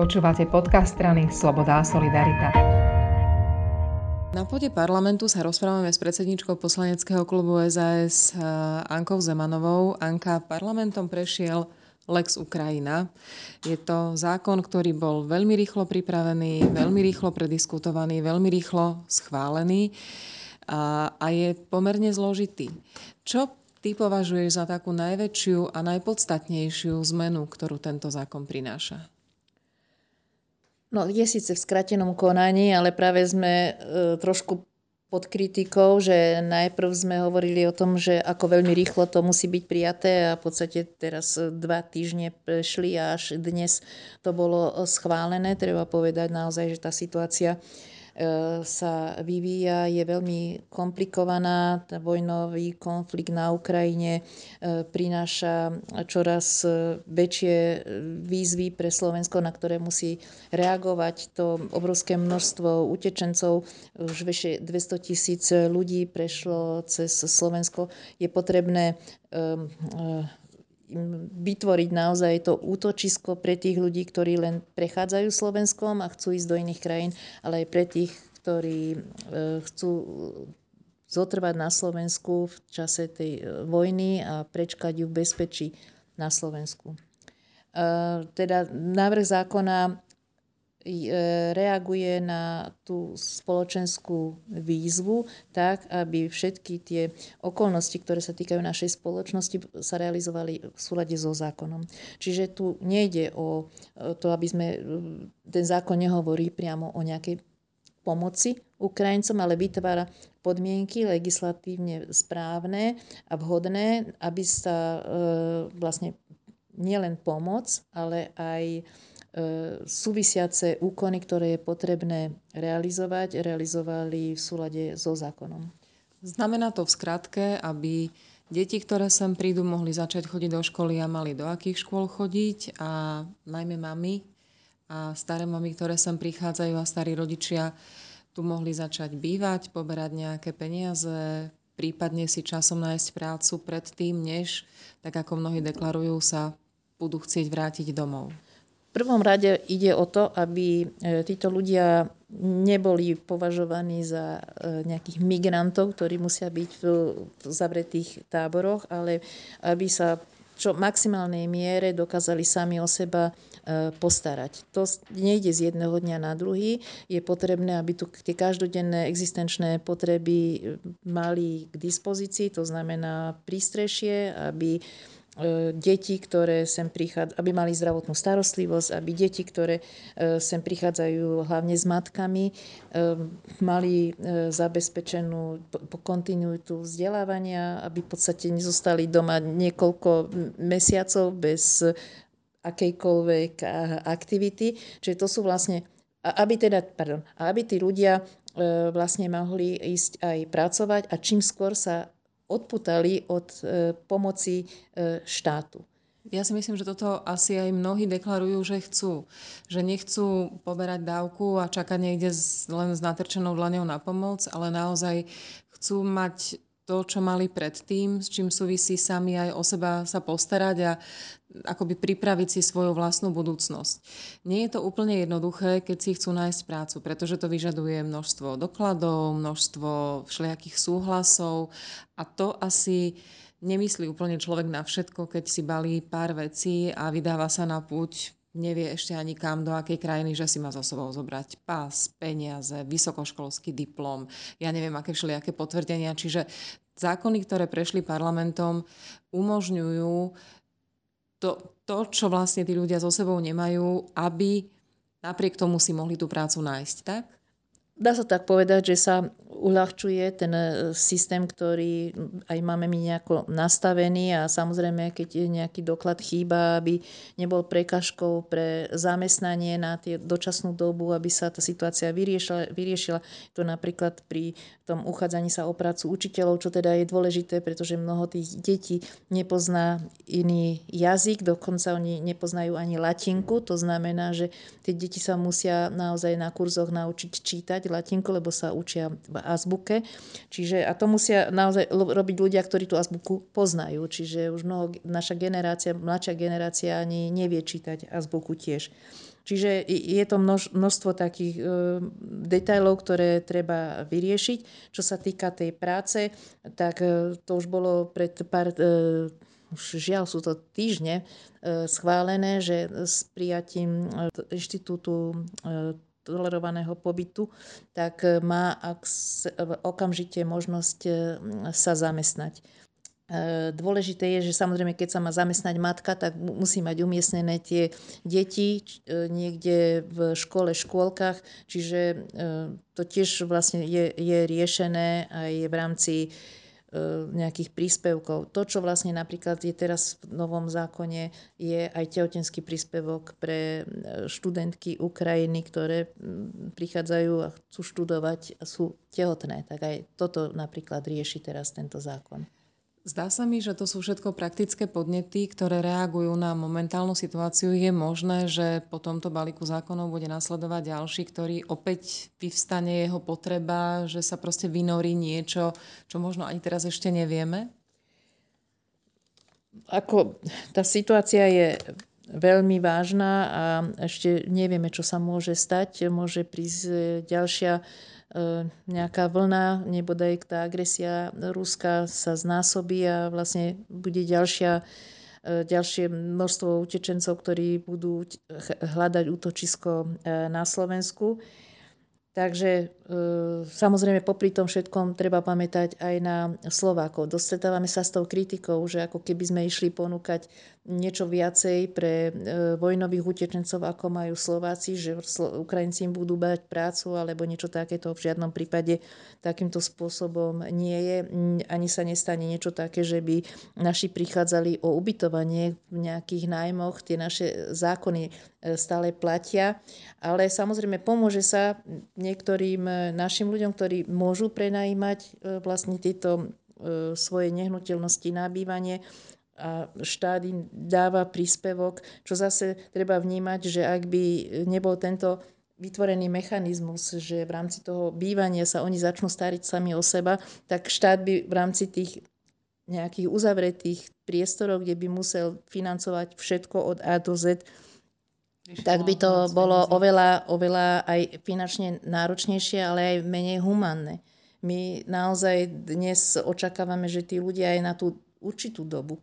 Počúvate podcast strany Sloboda a Solidarita. Na pôde parlamentu sa rozprávame s predsedničkou poslaneckého klubu SAS eh, Ankou Zemanovou. Anka, parlamentom prešiel Lex Ukrajina. Je to zákon, ktorý bol veľmi rýchlo pripravený, veľmi rýchlo prediskutovaný, veľmi rýchlo schválený a, a je pomerne zložitý. Čo ty považuješ za takú najväčšiu a najpodstatnejšiu zmenu, ktorú tento zákon prináša? No, je síce v skratenom konaní, ale práve sme e, trošku pod kritikou, že najprv sme hovorili o tom, že ako veľmi rýchlo to musí byť prijaté a v podstate teraz dva týždne prešli a až dnes to bolo schválené. Treba povedať naozaj, že tá situácia E, sa vyvíja, je veľmi komplikovaná. Vojnový konflikt na Ukrajine e, prináša čoraz väčšie výzvy pre Slovensko, na ktoré musí reagovať. To obrovské množstvo utečencov, už vyše 200 tisíc ľudí prešlo cez Slovensko. Je potrebné e, vytvoriť naozaj to útočisko pre tých ľudí, ktorí len prechádzajú Slovenskom a chcú ísť do iných krajín, ale aj pre tých, ktorí e, chcú zotrvať na Slovensku v čase tej e, vojny a prečkať ju v bezpečí na Slovensku. E, teda návrh zákona reaguje na tú spoločenskú výzvu tak, aby všetky tie okolnosti, ktoré sa týkajú našej spoločnosti, sa realizovali v súlade so zákonom. Čiže tu nejde o to, aby sme, ten zákon nehovorí priamo o nejakej pomoci Ukrajincom, ale vytvára podmienky legislatívne správne a vhodné, aby sa e, vlastne nielen pomoc, ale aj E, súvisiace úkony, ktoré je potrebné realizovať, realizovali v súlade so zákonom. Znamená to v skratke, aby deti, ktoré sem prídu, mohli začať chodiť do školy a mali do akých škôl chodiť a najmä mami a staré mami, ktoré sem prichádzajú a starí rodičia tu mohli začať bývať, poberať nejaké peniaze, prípadne si časom nájsť prácu predtým, než, tak ako mnohí deklarujú, sa budú chcieť vrátiť domov prvom rade ide o to, aby e, títo ľudia neboli považovaní za e, nejakých migrantov, ktorí musia byť v zavretých táboroch, ale aby sa čo maximálnej miere dokázali sami o seba e, postarať. To nejde z jedného dňa na druhý. Je potrebné, aby tu tie každodenné existenčné potreby mali k dispozícii, to znamená prístrešie, aby deti, ktoré sem prichádzajú, aby mali zdravotnú starostlivosť, aby deti, ktoré e, sem prichádzajú hlavne s matkami, e, mali zabezpečenú kontinuitu vzdelávania, aby v podstate nezostali doma niekoľko mesiacov bez akejkoľvek aktivity. Čiže to sú vlastne, aby teda, pardon, aby tí ľudia vlastne mohli ísť aj pracovať a čím skôr sa odputali od e, pomoci e, štátu. Ja si myslím, že toto asi aj mnohí deklarujú, že chcú. Že nechcú poberať dávku a čakať niekde len s natrčenou dlaňou na pomoc, ale naozaj chcú mať to, čo mali predtým, s čím súvisí sami aj o seba sa postarať a akoby pripraviť si svoju vlastnú budúcnosť. Nie je to úplne jednoduché, keď si chcú nájsť prácu, pretože to vyžaduje množstvo dokladov, množstvo všelijakých súhlasov a to asi nemyslí úplne človek na všetko, keď si balí pár vecí a vydáva sa na púť nevie ešte ani kam, do akej krajiny, že si má za sebou zobrať pás, peniaze, vysokoškolský diplom, ja neviem, aké všelijaké potvrdenia. Čiže zákony, ktoré prešli parlamentom, umožňujú to, to, čo vlastne tí ľudia so sebou nemajú, aby napriek tomu si mohli tú prácu nájsť, tak? Dá sa tak povedať, že sa uľahčuje ten e, systém, ktorý aj máme my nejako nastavený a samozrejme, keď je nejaký doklad chýba, aby nebol prekažkou pre zamestnanie na tie dočasnú dobu, aby sa tá situácia vyriešila. vyriešila. To napríklad pri tom uchádzaní sa o prácu učiteľov, čo teda je dôležité, pretože mnoho tých detí nepozná iný jazyk, dokonca oni nepoznajú ani latinku, to znamená, že tie deti sa musia naozaj na kurzoch naučiť čítať latinku, lebo sa učia azbuke. Čiže, a to musia naozaj robiť ľudia, ktorí tú azbuku poznajú. Čiže už mnoho, naša generácia, mladšia generácia ani nevie čítať azbuku tiež. Čiže je to množ, množstvo takých e, detailov, ktoré treba vyriešiť. Čo sa týka tej práce, tak e, to už bolo pred pár, e, už žiaľ sú to týždne, e, schválené, že s prijatím e, inštitútu e, tolerovaného pobytu, tak e, má okamžite možnosť e, sa zamestnať. E, dôležité je, že samozrejme, keď sa má zamestnať matka, tak musí mať umiestnené tie deti niekde v škole, škôlkach, čiže to tiež vlastne je, je riešené aj v rámci nejakých príspevkov. To, čo vlastne napríklad je teraz v novom zákone, je aj tehotenský príspevok pre študentky Ukrajiny, ktoré prichádzajú a chcú študovať a sú tehotné. Tak aj toto napríklad rieši teraz tento zákon. Zdá sa mi, že to sú všetko praktické podnety, ktoré reagujú na momentálnu situáciu. Je možné, že po tomto balíku zákonov bude nasledovať ďalší, ktorý opäť vyvstane jeho potreba, že sa proste vynorí niečo, čo možno ani teraz ešte nevieme? Ako tá situácia je veľmi vážna a ešte nevieme, čo sa môže stať. Môže prísť ďalšia nejaká vlna, nebodaj tá agresia Ruska sa znásobí a vlastne bude ďalšia, e, ďalšie množstvo utečencov, ktorí budú hľadať útočisko e, na Slovensku. Takže e, samozrejme popri tom všetkom treba pamätať aj na Slovákov. Dostretávame sa s tou kritikou, že ako keby sme išli ponúkať niečo viacej pre e, vojnových utečencov, ako majú Slováci, že Ukrajinci im budú bať prácu alebo niečo takéto. V žiadnom prípade takýmto spôsobom nie je. Ani sa nestane niečo také, že by naši prichádzali o ubytovanie v nejakých nájmoch. Tie naše zákony E, stále platia. Ale samozrejme pomôže sa niektorým e, našim ľuďom, ktorí môžu prenajímať e, vlastne tieto svoje nehnuteľnosti na bývanie. A štát im dáva príspevok, čo zase treba vnímať, že ak by nebol tento vytvorený mechanizmus, že v rámci toho bývania sa oni začnú stariť sami o seba, tak štát by v rámci tých nejakých uzavretých priestorov, kde by musel financovať všetko od A do Z, tak by to bolo oveľa, oveľa aj finančne náročnejšie, ale aj menej humanné. My naozaj dnes očakávame, že tí ľudia aj na tú určitú dobu,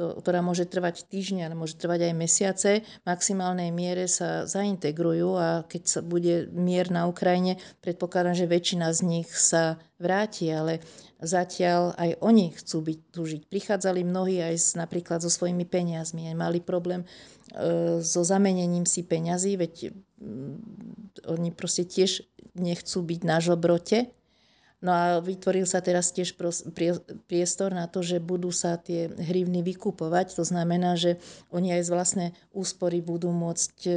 to, ktorá môže trvať týždňa, ale môže trvať aj mesiace, v maximálnej miere sa zaintegrujú a keď sa bude mier na Ukrajine, predpokladám, že väčšina z nich sa vráti, ale zatiaľ aj oni chcú byť tu žiť. Prichádzali mnohí aj s, napríklad so svojimi peniazmi, aj mali problém E, so zamenením si peňazí, veď mm, oni proste tiež nechcú byť na žobrote. No a vytvoril sa teraz tiež priestor na to, že budú sa tie hrivny vykupovať. To znamená, že oni aj z vlastné úspory budú môcť e,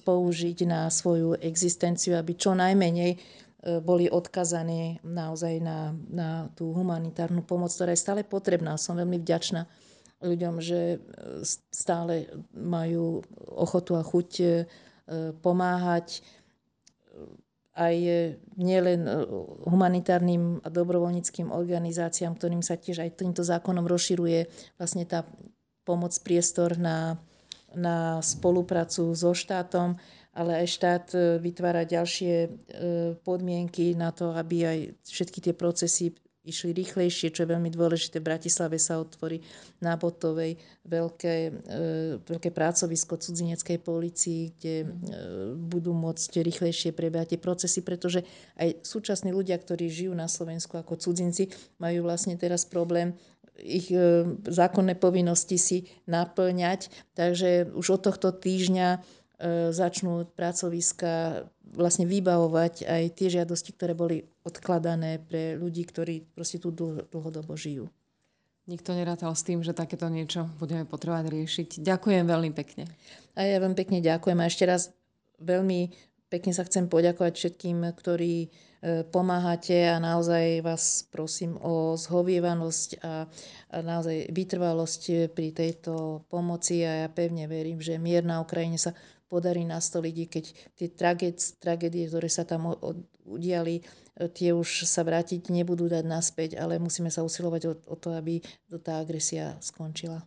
použiť na svoju existenciu, aby čo najmenej e, boli odkazaní naozaj na, na tú humanitárnu pomoc, ktorá je stále potrebná. Som veľmi vďačná ľuďom, že e, stále majú ochotu a chuť pomáhať aj nielen e, humanitárnym a dobrovoľníckým organizáciám, ktorým sa tiež aj týmto zákonom rozširuje vlastne tá pomoc priestor na, na spoluprácu so štátom, ale aj štát vytvára ďalšie podmienky na to, aby aj všetky tie procesy išli rýchlejšie, čo je veľmi dôležité. V Bratislave sa otvorí na Botovej veľké, e, veľké prácovisko cudzineckej policii, kde e, budú môcť rýchlejšie prebiehať tie procesy, pretože aj súčasní ľudia, ktorí žijú na Slovensku ako cudzinci, majú vlastne teraz problém ich e, zákonné povinnosti si naplňať. Takže už od tohto týždňa začnú pracoviska vlastne vybavovať aj tie žiadosti, ktoré boli odkladané pre ľudí, ktorí proste tu dlhodobo žijú. Nikto nerátal s tým, že takéto niečo budeme potrebovať riešiť. Ďakujem veľmi pekne. A ja veľmi pekne ďakujem. A ešte raz veľmi pekne sa chcem poďakovať všetkým, ktorí e, pomáhate a naozaj vás prosím o zhovievanosť a, naozaj vytrvalosť pri tejto pomoci a ja pevne verím, že mier na Ukrajine sa podarí nastoliť, keď tie tragédie, ktoré sa tam udiali, e, tie už sa vrátiť nebudú dať naspäť, ale musíme sa usilovať o, o to, aby tá agresia skončila.